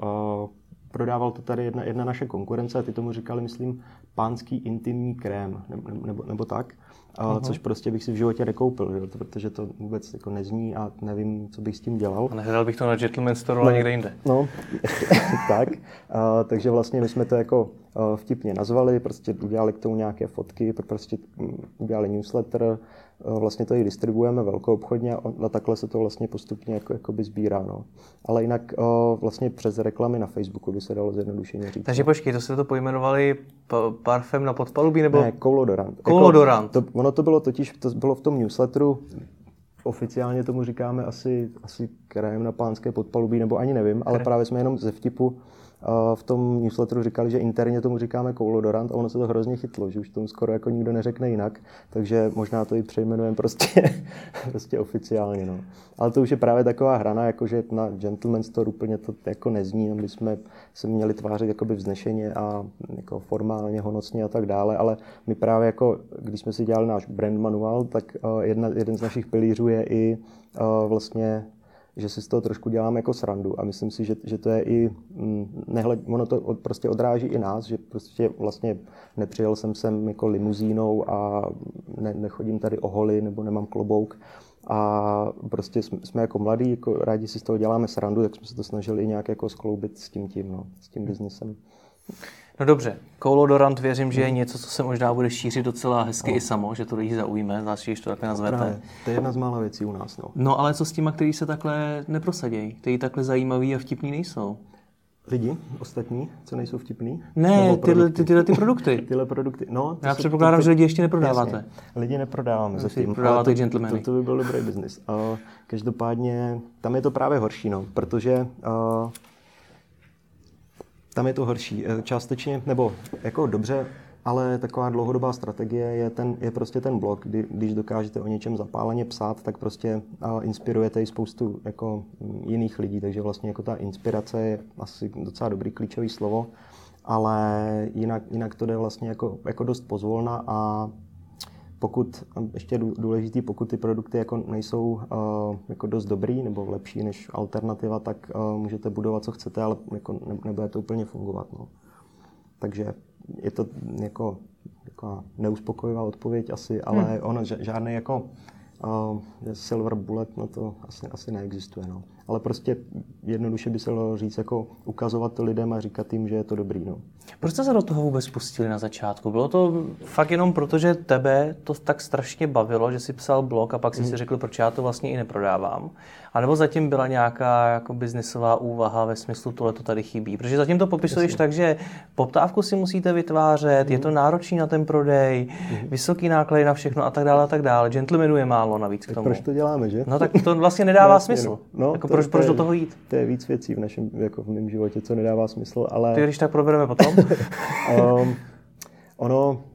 Prodával to tady jedna, jedna naše konkurence a ty tomu říkali, myslím, pánský intimní krém, nebo, nebo, nebo tak, uh-huh. což prostě bych si v životě nekoupil, jo, protože to vůbec jako nezní a nevím, co bych s tím dělal. A nehledal bych to na Gentleman Store, ale no, někde jinde. No, (laughs) tak. Uh, takže vlastně my jsme to jako uh, vtipně nazvali, prostě udělali k tomu nějaké fotky, prostě udělali newsletter, vlastně to i distribuujeme velkoobchodně a takhle se to vlastně postupně jako, jakoby sbírá. No. Ale jinak o, eh, vlastně přes reklamy na Facebooku by se dalo zjednodušeně říct. Takže no. počkej, to jste to pojmenovali parfém na podpalubí nebo? Ne, koulodorant. Koulodorant. Jako, to, ono to bylo totiž, to bylo v tom newsletteru, oficiálně tomu říkáme asi, asi krém na pánské podpalubí, nebo ani nevím, ale právě jsme jenom ze vtipu v tom newsletteru říkali, že interně tomu říkáme koulodorant a ono se to hrozně chytlo, že už tomu skoro jako nikdo neřekne jinak, takže možná to i přejmenujeme prostě, (laughs) prostě oficiálně. No. Ale to už je právě taková hrana, jako že na Gentleman Store úplně to jako nezní, my jsme se měli tvářit jakoby vznešeně a jako formálně, honocně a tak dále, ale my právě jako, když jsme si dělali náš brand manual, tak jedna, jeden z našich pilířů je i vlastně že si z toho trošku dělám jako srandu a myslím si, že, že to je i, mm, nehled, ono to od, prostě odráží i nás, že prostě vlastně nepřijel jsem sem jako limuzínou a ne, nechodím tady o holy nebo nemám klobouk a prostě jsme, jsme jako mladí, jako rádi si z toho děláme srandu, tak jsme se to snažili nějak jako skloubit s tím tím, no, s tím biznesem. No dobře, koulodorant věřím, že je něco, co se možná bude šířit docela hezky no. i samo, že to lidi zaujme, zvlášť když to takhle nazvete. Právě, to je jedna z mála věcí u nás. No. no ale co s těma, kteří se takhle neprosadějí, kteří takhle zajímaví a vtipní nejsou? Lidi, ostatní, co nejsou vtipní? Ne, tyhle, ty, tyhle ty produkty. (laughs) tyhle produkty, no. Já předpokládám, to, že lidi ještě neprodáváte. Jasně. Lidi neprodáváme zatím. Prodáváte gentlemany. To, to, by byl dobrý biznis. Uh, každopádně, tam je to právě horší, no, protože uh, tam je to horší. Eh, částečně, nebo jako dobře, ale taková dlouhodobá strategie je, ten, je prostě ten blog, kdy, když dokážete o něčem zapáleně psát, tak prostě inspirujete i spoustu jako mm, jiných lidí, takže vlastně jako ta inspirace je asi docela dobrý klíčový slovo, ale jinak, jinak to jde vlastně jako, jako dost pozvolna a pokud, ještě důležitý, pokud ty produkty jako nejsou uh, jako dost dobrý nebo lepší než alternativa, tak uh, můžete budovat, co chcete, ale jako ne, nebude to úplně fungovat. No. Takže je to jako, jako neuspokojivá odpověď asi, ale hmm. ono žádný jako uh, silver bullet, no to asi, asi neexistuje. No. Ale prostě jednoduše by se dalo říct, jako ukazovat to lidem a říkat jim, že je to dobrý. No. Proč jste se do toho vůbec pustili na začátku? Bylo to fakt jenom proto, že tebe to tak strašně bavilo, že si psal blog a pak si hmm. si řekl, proč já to vlastně i neprodávám? A nebo zatím byla nějaká jako biznisová úvaha ve smyslu, tohle to tady chybí? Protože zatím to popisuješ Jasně. tak, že poptávku si musíte vytvářet, mm. je to mhm. náročný na ten prodej, mm. vysoký náklady na všechno a tak dále a tak dále. Gentlemanů je málo navíc k tomu. proč to děláme, že? No tak to vlastně nedává Jasně, smysl. No, no jako to, proč, to proč je, do toho jít? To je víc věcí v našem, jako v mém životě, co nedává smysl, ale... Ty když tak probereme potom. Um, (laughs) ono,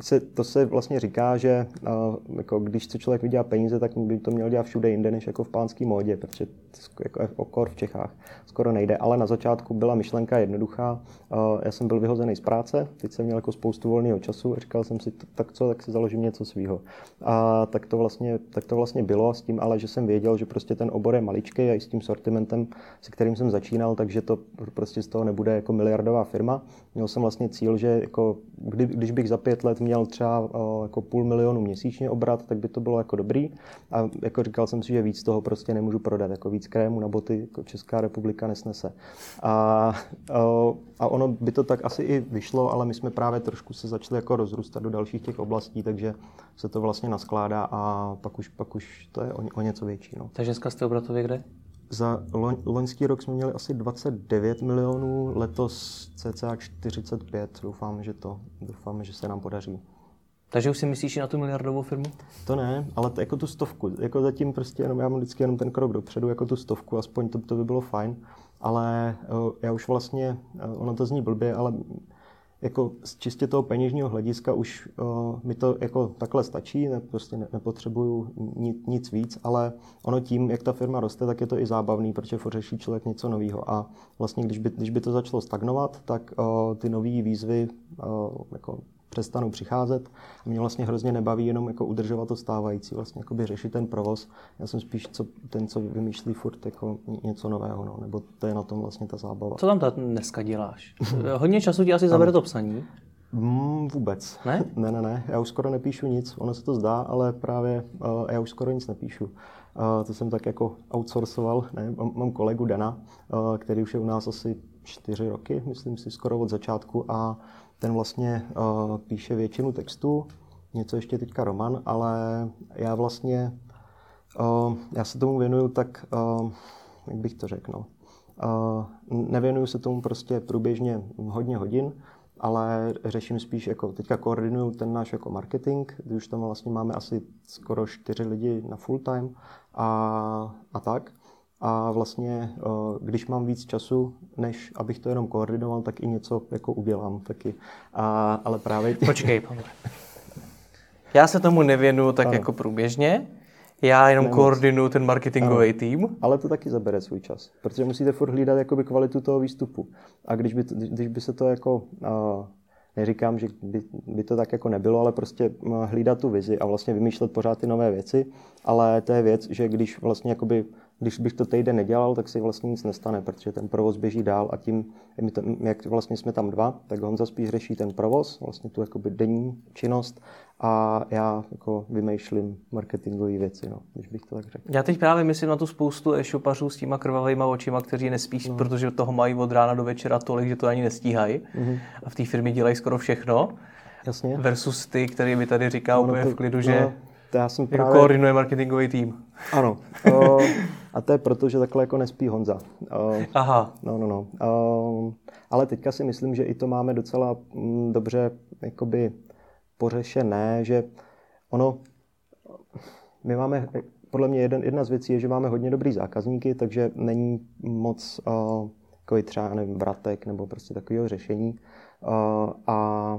se, to se vlastně říká, že uh, jako když chce člověk vydělat peníze, tak by to měl dělat všude jinde, než jako v pánské módě, protože jako okor v Čechách skoro nejde. Ale na začátku byla myšlenka jednoduchá. Uh, já jsem byl vyhozený z práce, teď jsem měl jako spoustu volného času a říkal jsem si, tak co, tak si založím něco svýho. A tak to, vlastně, tak to vlastně bylo s tím, ale že jsem věděl, že prostě ten obor je maličký a i s tím sortimentem, se kterým jsem začínal, takže to prostě z toho nebude jako miliardová firma. Měl jsem vlastně cíl, že jako, kdy, když bych za pět let měl třeba jako půl milionu měsíčně obrat, tak by to bylo jako dobrý. A jako říkal jsem si, že víc toho prostě nemůžu prodat, jako víc krému na boty jako Česká republika nesnese. A, a ono by to tak asi i vyšlo, ale my jsme právě trošku se začali jako rozrůstat do dalších těch oblastí, takže se to vlastně naskládá a pak už, pak už to je o, o něco větší. No. Takže dneska jste obratově kde? Za loň, loňský rok jsme měli asi 29 milionů, letos cca 45. Doufám, že to, doufám, že se nám podaří. Takže už si myslíš na tu miliardovou firmu? To ne, ale to, jako tu stovku. Jako zatím prostě jenom, já mám vždycky jenom ten krok dopředu, jako tu stovku, aspoň to, to by bylo fajn. Ale uh, já už vlastně, uh, ono to zní blbě, ale jako z čistě toho peněžního hlediska už uh, mi to jako takhle stačí, ne, prostě ne, nepotřebuju nic, nic víc, ale ono tím, jak ta firma roste, tak je to i zábavný, protože furt řeší člověk něco nového. A vlastně, když by, když by to začalo stagnovat, tak uh, ty nové výzvy uh, jako přestanou přicházet. A mě vlastně hrozně nebaví jenom jako udržovat to stávající, vlastně jakoby řešit ten provoz. Já jsem spíš co, ten, co vymýšlí furt jako něco nového, no. nebo to je na tom vlastně ta zábava. Co tam dneska děláš? (laughs) Hodně času ti asi zabere to psaní. Mm, vůbec. Ne? (laughs) ne? Ne, ne, Já už skoro nepíšu nic. Ono se to zdá, ale právě uh, já už skoro nic nepíšu. Uh, to jsem tak jako outsourcoval. Ne? Mám, mám kolegu Dana, uh, který už je u nás asi čtyři roky, myslím si, skoro od začátku a ten vlastně uh, píše většinu textu, něco ještě teďka Roman, ale já vlastně, uh, já se tomu věnuju tak, uh, jak bych to řekl, no. Uh, nevěnuju se tomu prostě průběžně hodně hodin, ale řeším spíš, jako teďka koordinuju ten náš jako marketing, kdy už tam vlastně máme asi skoro čtyři lidi na full time a, a tak. A vlastně, když mám víc času, než abych to jenom koordinoval, tak i něco jako udělám taky. A, ale právě... Počkej, Pavle. Já se tomu nevěnuju tak ano. jako průběžně, já jenom Nemoc. koordinuju ten marketingový ano. tým. Ale to taky zabere svůj čas, protože musíte furt hlídat jakoby kvalitu toho výstupu. A když by, když by se to jako, uh, neříkám, že by, by to tak jako nebylo, ale prostě hlídat tu vizi a vlastně vymýšlet pořád ty nové věci, ale to je věc, že když vlastně jakoby když bych to týden nedělal, tak si vlastně nic nestane, protože ten provoz běží dál a tím, jak vlastně jsme tam dva, tak Honza spíš řeší ten provoz, vlastně tu jakoby denní činnost a já jako vymýšlím marketingové věci, no, když bych to tak řekl. Já teď právě myslím na tu spoustu e-shopařů s těma krvavými očima, kteří nespí, no. protože toho mají od rána do večera tolik, že to ani nestíhají mm-hmm. a v té firmě dělají skoro všechno. Jasně. Versus ty, který by tady říkal no, úplně v klidu, že no, to já jsem jako právě... koordinuje marketingový tým. Ano. (laughs) O, a to je proto, že takhle jako nespí Honza. O, Aha. No, no, no. O, ale teďka si myslím, že i to máme docela mm, dobře jakoby pořešené, že ono, my máme, podle mě jeden, jedna z věcí je, že máme hodně dobrý zákazníky, takže není moc uh, jako třeba, nevím, vratek nebo prostě takového řešení. Uh, a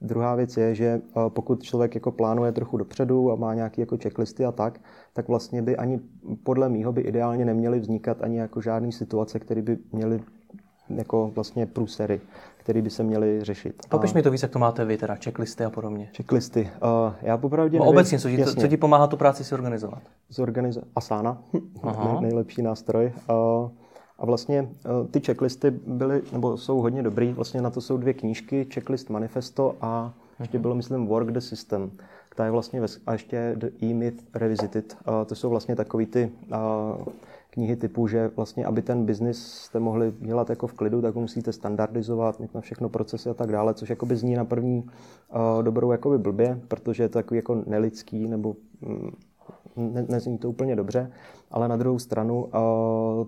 Druhá věc je, že pokud člověk jako plánuje trochu dopředu a má nějaké jako checklisty a tak, tak vlastně by ani podle mýho by ideálně neměly vznikat ani jako žádné situace, které by měly jako vlastně průsery, které by se měly řešit. Popiš a... mi to víc, jak to máte vy, teda checklisty a podobně. Checklisty. Uh, já popravdě no, obecně, co ti, co ti pomáhá tu práci si organizovat? Zorganizovat. Asana, (laughs) Aha. nejlepší nástroj. Uh, a vlastně uh, ty checklisty byly, nebo jsou hodně dobrý. Vlastně na to jsou dvě knížky, checklist manifesto a ještě bylo, myslím, Work the System. která je vlastně, ve, a ještě The E-Myth Revisited. Uh, to jsou vlastně takový ty uh, knihy typu, že vlastně, aby ten biznis jste mohli dělat jako v klidu, tak ho musíte standardizovat, mít na všechno procesy a tak dále, což jakoby zní na první uh, dobrou jakoby blbě, protože je to takový jako nelidský nebo mm, ne, nezní to úplně dobře, ale na druhou stranu uh,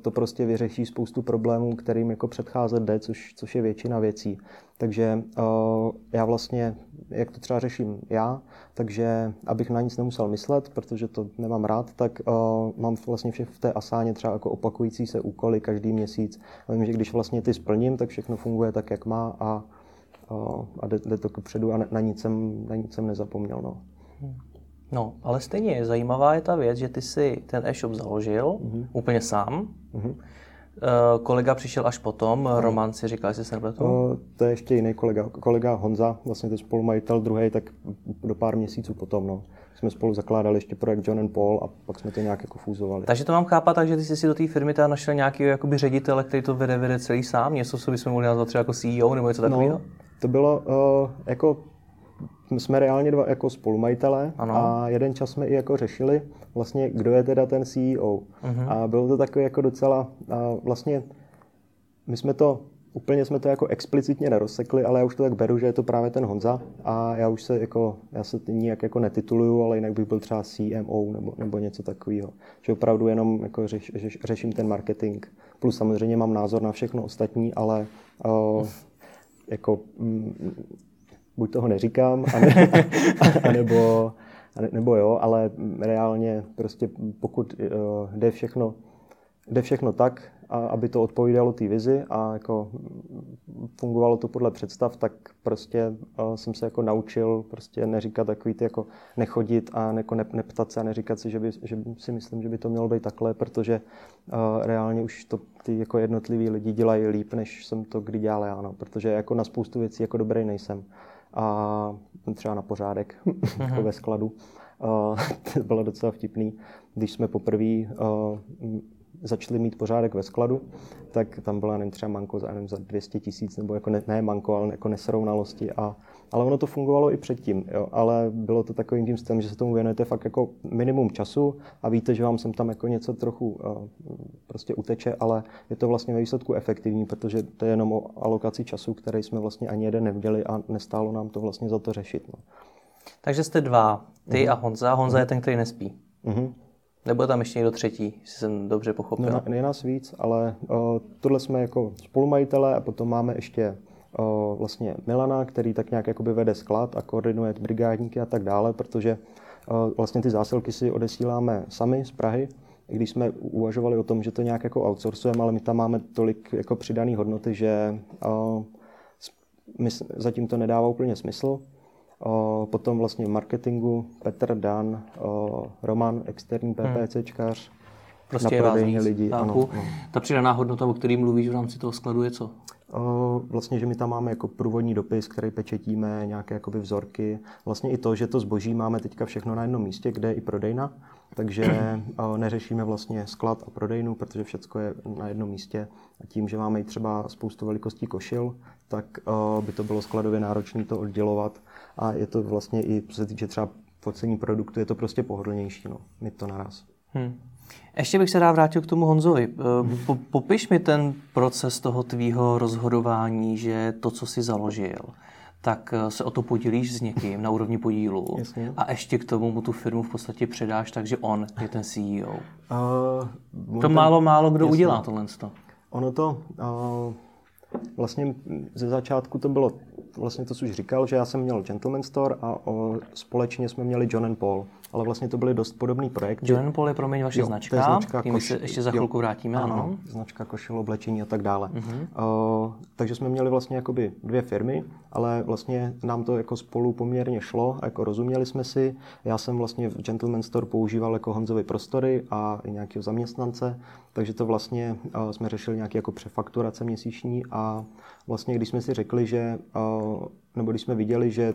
to prostě vyřeší spoustu problémů, kterým jako předcházet jde, což, což je většina věcí. Takže uh, já vlastně, jak to třeba řeším já, takže abych na nic nemusel myslet, protože to nemám rád, tak uh, mám vlastně vše v té asáně třeba jako opakující se úkoly každý měsíc. A vím, že když vlastně ty splním, tak všechno funguje tak, jak má a, a jde, to kupředu a na, nic jsem, na nic jsem nezapomněl. No. No, ale stejně zajímavá je ta věc, že ty si ten e-shop založil mm-hmm. úplně sám. Mm-hmm. Uh, kolega přišel až potom, no. Roman si říkal, jestli se nepletu? Uh, to je ještě jiný kolega, kolega Honza, vlastně to spolumajitel druhý, tak do pár měsíců potom. No. Jsme spolu zakládali ještě projekt John and Paul a pak jsme to nějak jako fúzovali. Takže to mám chápat tak, že ty jsi si do té firmy teda našel nějaký jakoby ředitele, který to vede, vede celý sám, něco, co bychom mohli nazvat třeba jako CEO nebo něco takového? No, to bylo uh, jako jsme reálně dva jako spolumajitelé ano. a jeden čas jsme i jako řešili vlastně, kdo je teda ten CEO. Uh-huh. Mhm. A bylo to takové jako docela, a vlastně my jsme to, úplně jsme to jako explicitně nerozsekli, ale já už to tak beru, že je to právě ten Honza a já už se jako, já se nijak jako netituluju, ale jinak bych byl třeba CMO nebo, nebo něco takového. Že opravdu jenom jako řeš, řeš, řeším ten marketing. Plus samozřejmě mám názor na všechno ostatní, ale uh, jako mm, buď toho neříkám, ane, anebo, (laughs) nebo jo, ale reálně prostě pokud uh, jde všechno, jde všechno tak, a aby to odpovídalo té vizi a jako fungovalo to podle představ, tak prostě uh, jsem se jako naučil prostě neříkat takový ty jako nechodit a jako ne, neptat se a neříkat si, že, by, že si myslím, že by to mělo být takhle, protože uh, reálně už to ty jako jednotliví lidi dělají líp, než jsem to kdy dělal já, no, protože jako na spoustu věcí jako dobrý nejsem a třeba na pořádek (laughs) jako ve skladu. Uh, (laughs) to bylo docela vtipný, když jsme poprvé uh, začali mít pořádek ve skladu, tak tam byla nevím, třeba manko za, nevím, za 200 tisíc, nebo jako ne, ne manko, ale jako nesrovnalosti. A, ale ono to fungovalo i předtím, jo, ale bylo to takovým tím stylem, že se tomu věnujete fakt jako minimum času a víte, že vám sem tam jako něco trochu uh, prostě uteče, ale je to vlastně ve výsledku efektivní, protože to je jenom o alokaci času, který jsme vlastně ani jeden neviděli a nestálo nám to vlastně za to řešit. No. Takže jste dva, ty uh-huh. a Honza. Honza uh-huh. je ten, který nespí. Uh-huh. Nebo je tam ještě někdo třetí, jestli jsem dobře pochopil? Ne, ne nás víc, ale uh, tohle jsme jako spolumajitelé a potom máme ještě vlastně Milana, který tak nějak jakoby vede sklad a koordinuje brigádníky a tak dále, protože vlastně ty zásilky si odesíláme sami z Prahy i když jsme uvažovali o tom, že to nějak jako outsourcujeme, ale my tam máme tolik jako přidané hodnoty, že zatím to nedává úplně smysl. Potom vlastně v marketingu Petr, Dan, Roman, externí PPCčkař, hmm. Prostě na vás lidi. Ano, ano. Ta přidaná hodnota, o který mluvíš v rámci toho skladu, je co? Vlastně, že my tam máme jako průvodní dopis, který pečetíme, nějaké jakoby vzorky. Vlastně i to, že to zboží máme teďka všechno na jednom místě, kde je i prodejna, takže neřešíme vlastně sklad a prodejnu, protože všechno je na jednom místě. A tím, že máme i třeba spoustu velikostí košil, tak by to bylo skladově náročné to oddělovat. A je to vlastně i, co se týče třeba focení produktu, je to prostě pohodlnější, no, mít to naraz. Hmm. Ještě bych se rád vrátil k tomu Honzovi. Eh, po, popiš mi ten proces toho tvýho rozhodování, že to, co jsi založil, tak eh, se o to podílíš s někým na úrovni podílu (laughs) Jasně. a ještě k tomu mu tu firmu v podstatě předáš, takže on je ten CEO. Uh, to ten... málo, málo kdo Jasně. udělá tohle. Ono to, uh, vlastně ze začátku to bylo vlastně to, co už říkal, že já jsem měl Gentleman Store a o, společně jsme měli John and Paul ale vlastně to byly dost podobný projekt. John Paul je pro mě vaše jo, značka, značka koš... se ještě za chvilku jo, vrátíme. Ano, ano. značka košil, oblečení a tak dále. Uh-huh. Uh, takže jsme měli vlastně jakoby dvě firmy, ale vlastně nám to jako spolu poměrně šlo, jako rozuměli jsme si. Já jsem vlastně v Gentleman Store používal jako Honzovi prostory a i nějakého zaměstnance, takže to vlastně uh, jsme řešili nějaké jako přefakturace měsíční a vlastně když jsme si řekli, že, uh, nebo když jsme viděli, že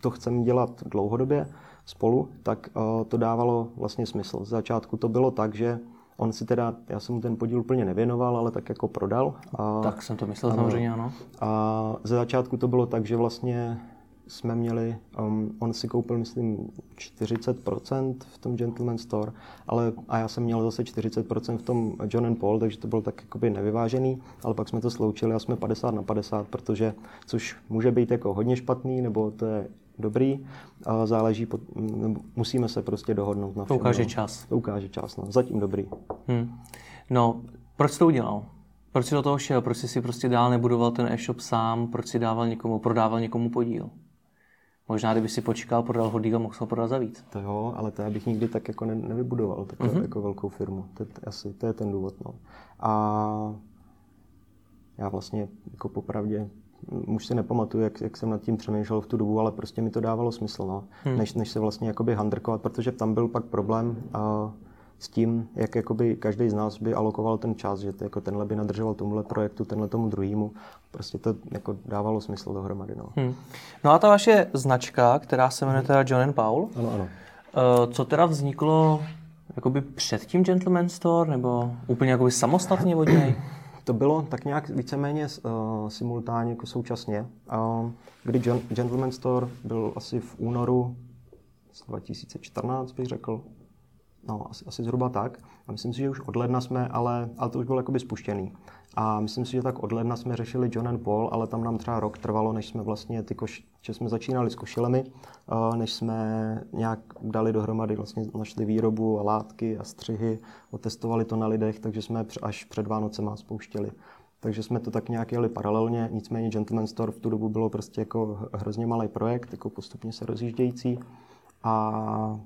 to chceme dělat dlouhodobě, spolu, tak uh, to dávalo vlastně smysl. Z začátku to bylo tak, že on si teda, já jsem mu ten podíl úplně nevěnoval, ale tak jako prodal. A, tak jsem to myslel ano, samozřejmě, ano. A ze začátku to bylo tak, že vlastně jsme měli, um, on si koupil, myslím, 40% v tom Gentleman Store, ale a já jsem měl zase 40% v tom John and Paul, takže to bylo tak jakoby nevyvážený, ale pak jsme to sloučili a jsme 50 na 50, protože, což může být jako hodně špatný, nebo to je dobrý. A záleží, pod, musíme se prostě dohodnout na všem. To ukáže no. čas. To ukáže čas, no. Zatím dobrý. Hmm. No, proč jsi to udělal? Proč jsi do toho šel? Proč jsi si prostě dál nebudoval ten e-shop sám? Proč jsi dával někomu, prodával někomu podíl? Možná, kdyby si počkal, prodal ho díl, mohl ho prodat za víc. To jo, ale to já bych nikdy tak jako ne, nevybudoval, takovou mm-hmm. jako velkou firmu. To, asi, to je ten důvod. No. A já vlastně jako popravdě už si nepamatuju, jak, jak jsem nad tím přemýšlel v tu dobu, ale prostě mi to dávalo smysl, no. hmm. než, než se vlastně jakoby handrkovat, protože tam byl pak problém a s tím, jak jakoby každý z nás by alokoval ten čas, že to, jako tenhle by nadržoval tomuhle projektu, tenhle tomu druhému. Prostě to jako dávalo smysl dohromady. No. Hmm. no a ta vaše značka, která se jmenuje teda John and Paul, ano, ano. Uh, co teda vzniklo jakoby před tím Gentleman Store, nebo úplně jakoby samostatně od něj? To bylo tak nějak víceméně uh, simultánně jako současně, uh, kdy John, Gentleman Store byl asi v únoru 2014, bych řekl, no asi, asi zhruba tak. A myslím si, že už od ledna jsme, ale, ale to už bylo jakoby spuštěný. A myslím si, že tak od ledna jsme řešili John and Paul, ale tam nám třeba rok trvalo, než jsme vlastně ty koš, že jsme začínali s košilemi, než jsme nějak dali dohromady, vlastně našli výrobu a látky a střihy, otestovali to na lidech, takže jsme až před Vánocema spouštěli. Takže jsme to tak nějak jeli paralelně, nicméně Gentleman Store v tu dobu bylo prostě jako hrozně malý projekt, jako postupně se rozjíždějící. A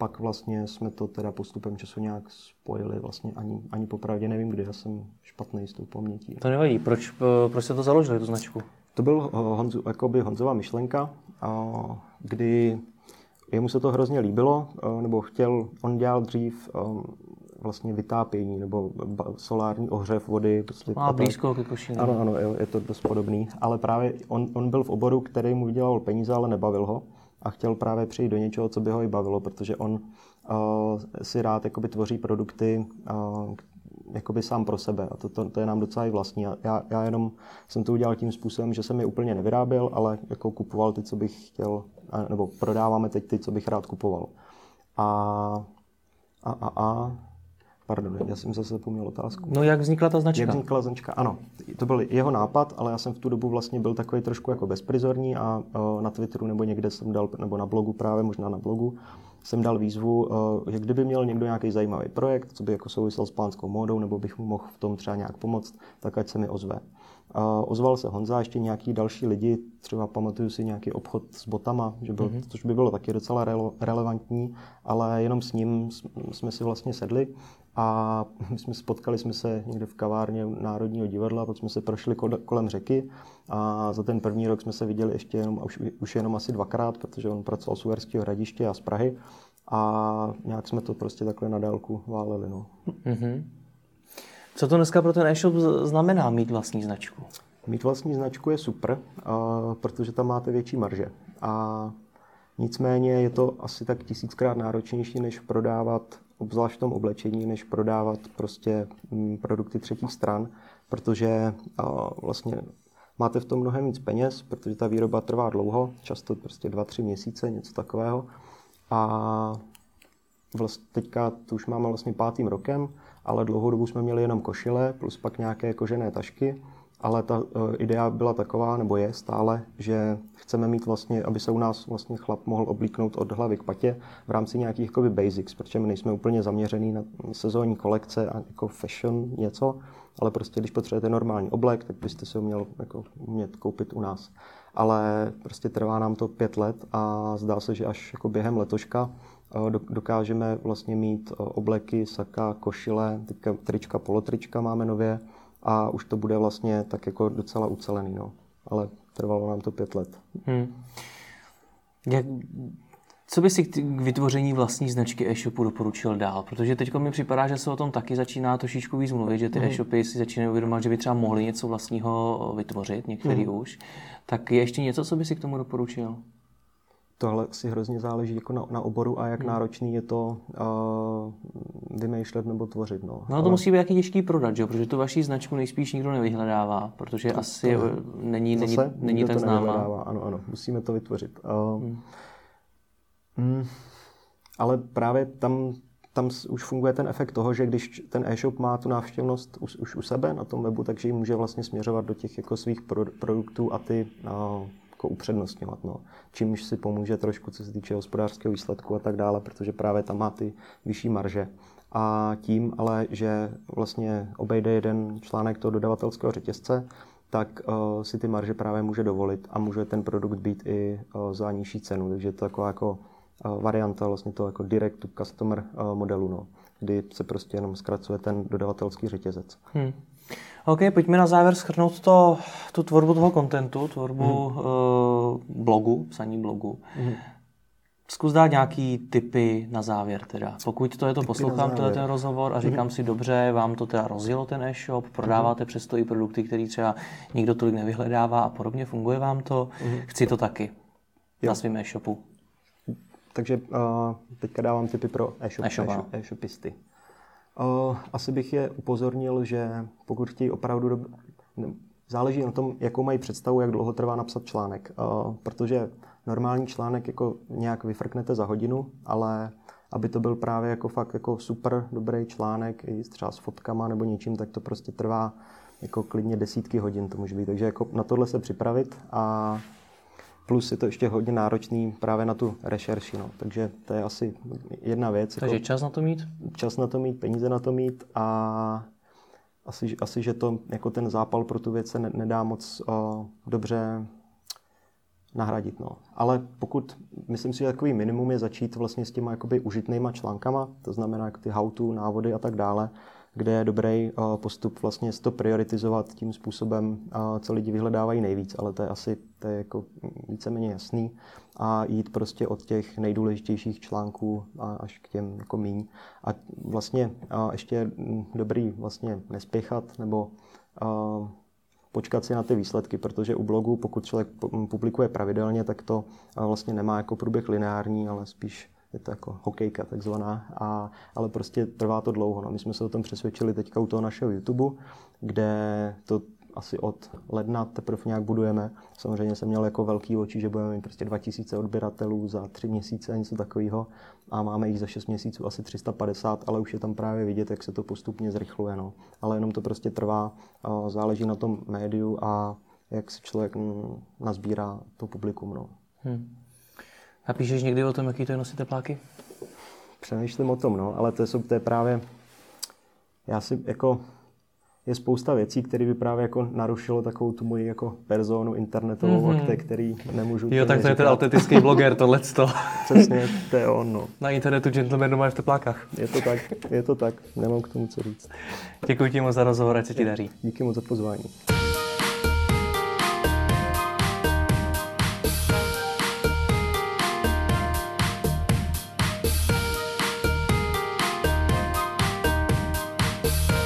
pak vlastně jsme to teda postupem času nějak spojili. Vlastně ani, ani popravdě nevím, kdy. Já jsem špatný s tou pamětí. To nevadí. Proč, eh, proč jste to založili, tu značku? To byl eh, Honzu, jakoby Honzová myšlenka, kdy jemu se to hrozně líbilo, eh, nebo chtěl, on dělal dřív vlastně vytápění nebo solární ohřev vody. Prostě Má blízko ke koši. Ano, ano, je to dost podobný. Ale právě on, on byl v oboru, který mu vydělal peníze, ale nebavil ho a chtěl právě přijít do něčeho, co by ho i bavilo, protože on uh, si rád jakoby tvoří produkty uh, jakoby sám pro sebe a to, to, to je nám docela i vlastní. Já, já jenom jsem to udělal tím způsobem, že jsem je úplně nevyráběl, ale jako kupoval ty, co bych chtěl, nebo prodáváme teď ty, co bych rád kupoval. A, a, a, a Pardon, já jsem zase zapomněl otázku. No jak vznikla ta značka? Jak vznikla značka? Ano, to byl jeho nápad, ale já jsem v tu dobu vlastně byl takový trošku jako bezprizorní a na Twitteru nebo někde jsem dal, nebo na blogu právě, možná na blogu, jsem dal výzvu, že kdyby měl někdo nějaký zajímavý projekt, co by jako souvisel s pánskou módou, nebo bych mu mohl v tom třeba nějak pomoct, tak ať se mi ozve. ozval se Honza a ještě nějaký další lidi, třeba pamatuju si nějaký obchod s botama, že byl, mm-hmm. což by bylo taky docela rele, relevantní, ale jenom s ním jsme si vlastně sedli a my jsme spotkali jsme se někde v kavárně Národního divadla, potom jsme se prošli kolem řeky a za ten první rok jsme se viděli ještě jenom, už, už jenom asi dvakrát, protože on pracoval z Uherského hradiště a z Prahy a nějak jsme to prostě takhle na dálku váleli. No. Mm-hmm. Co to dneska pro ten e-shop znamená mít vlastní značku? Mít vlastní značku je super, protože tam máte větší marže. A nicméně je to asi tak tisíckrát náročnější, než prodávat, obzvlášť v tom oblečení, než prodávat prostě mm, produkty třetích stran, protože vlastně máte v tom mnohem víc peněz, protože ta výroba trvá dlouho, často prostě 2-3 měsíce, něco takového. A vlastně teďka to už máme vlastně pátým rokem, ale dlouhou dobu jsme měli jenom košile plus pak nějaké kožené tašky, ale ta uh, idea byla taková, nebo je stále, že chceme mít vlastně, aby se u nás vlastně chlap mohl oblíknout od hlavy k patě v rámci nějakých jakoby basics, protože my nejsme úplně zaměřený na sezónní kolekce a jako fashion něco, ale prostě když potřebujete normální oblek, tak byste si ho měl jako umět koupit u nás. Ale prostě trvá nám to pět let a zdá se, že až jako během letoška Eh, dokážeme vlastně mít eh, obleky, saka, košile, teďka trička, polotrička máme nově a už to bude vlastně tak jako docela ucelený, no. Ale trvalo nám to pět let. Hmm. Jak, co by si k vytvoření vlastní značky e-shopu doporučil dál? Protože teď mi připadá, že se o tom taky začíná trošičku víc mluvit, že ty mm. e-shopy si začínají uvědomovat, že by třeba mohli něco vlastního vytvořit, některý mm. už. Tak je ještě něco, co by si k tomu doporučil? Tohle si hrozně záleží jako na, na oboru a jak hmm. náročný je to uh, vymýšlet nebo tvořit. No, no Ale... to musí být jaký těžký prodat, že? protože tu vaši značku nejspíš nikdo nevyhledává, protože to, asi to, není, není, zase, není tak známá. Ano, ano, musíme to vytvořit. Uh, hmm. Mm, ale právě tam, tam už funguje ten efekt toho, že když ten e-shop má tu návštěvnost už, už u sebe na tom webu, takže ji může vlastně směřovat do těch jako svých pro, produktů a ty uh, jako upřednostňovat. No. Čímž si pomůže trošku, co se týče hospodářského výsledku a tak dále, protože právě tam má ty vyšší marže. A tím ale, že vlastně obejde jeden článek toho dodavatelského řetězce, tak uh, si ty marže právě může dovolit a může ten produkt být i uh, za nižší cenu. Takže to je taková jako uh, varianta vlastně toho jako direct to customer uh, modelu, no, kdy se prostě jenom zkracuje ten dodavatelský řetězec. Hmm. OK, pojďme na závěr schrnout to, tu tvorbu toho kontentu, tvorbu mm. uh, blogu, psaní blogu. Mm. Zkus dát nějaký typy na závěr teda. Pokud to je to, typy poslouchám tohle ten rozhovor a mhm. říkám mm. si, dobře, vám to teda rozjelo ten e-shop, prodáváte mm. přesto i produkty, které třeba nikdo tolik nevyhledává a podobně, funguje vám to, mm. chci to taky jo. na svém e-shopu. Takže uh, teďka dávám typy pro e-shop, e-shop, e-shopisty. Uh, asi bych je upozornil, že pokud chtějí opravdu... Do... Záleží na tom, jakou mají představu, jak dlouho trvá napsat článek. Uh, protože normální článek jako nějak vyfrknete za hodinu, ale aby to byl právě jako fakt jako super dobrý článek, i třeba s fotkama nebo něčím, tak to prostě trvá jako klidně desítky hodin to může být. Takže jako na tohle se připravit a Plus je to ještě hodně náročný právě na tu rešerši. No. Takže to je asi jedna věc. Takže jako, čas na to mít? Čas na to mít, peníze na to mít a asi, asi že to jako ten zápal pro tu věc se ne, nedá moc uh, dobře nahradit. No. Ale pokud, myslím si, že takový minimum je začít vlastně s těma jakoby užitnýma článkama, to znamená jako ty how-to, návody a tak dále, kde je dobrý uh, postup vlastně to prioritizovat tím způsobem, uh, co lidi vyhledávají nejvíc, ale to je asi to je jako víceméně jasný a jít prostě od těch nejdůležitějších článků až k těm jako míň. A vlastně a ještě dobrý vlastně nespěchat nebo počkat si na ty výsledky, protože u blogu, pokud člověk publikuje pravidelně, tak to vlastně nemá jako průběh lineární, ale spíš je to jako hokejka takzvaná, a, ale prostě trvá to dlouho. No. My jsme se o tom přesvědčili teďka u toho našeho YouTube, kde to asi od ledna teprve nějak budujeme. Samozřejmě jsem měl jako velký oči, že budeme mít prostě 2000 odběratelů za 3 měsíce, něco takového a máme jich za 6 měsíců asi 350, ale už je tam právě vidět, jak se to postupně zrychluje. No. Ale jenom to prostě trvá, záleží na tom médiu a jak si člověk mm, nazbírá to publikum. No. Hmm. Napíšeš někdy o tom, jaký to je nosit tepláky? Přemýšlím o tom, no, ale to je, to je právě, já si jako, je spousta věcí, které by právě jako narušilo takovou tu moji jako personu internetovou, mm-hmm. který nemůžu Jo, tak to je ten autentický bloger, tohleto. (laughs) Přesně, to je on, no. Na internetu gentleman doma v teplákách. Je to tak, je to tak, nemám k tomu co říct. Děkuji ti moc za rozhovor, ať se ti daří. Díky moc za pozvání.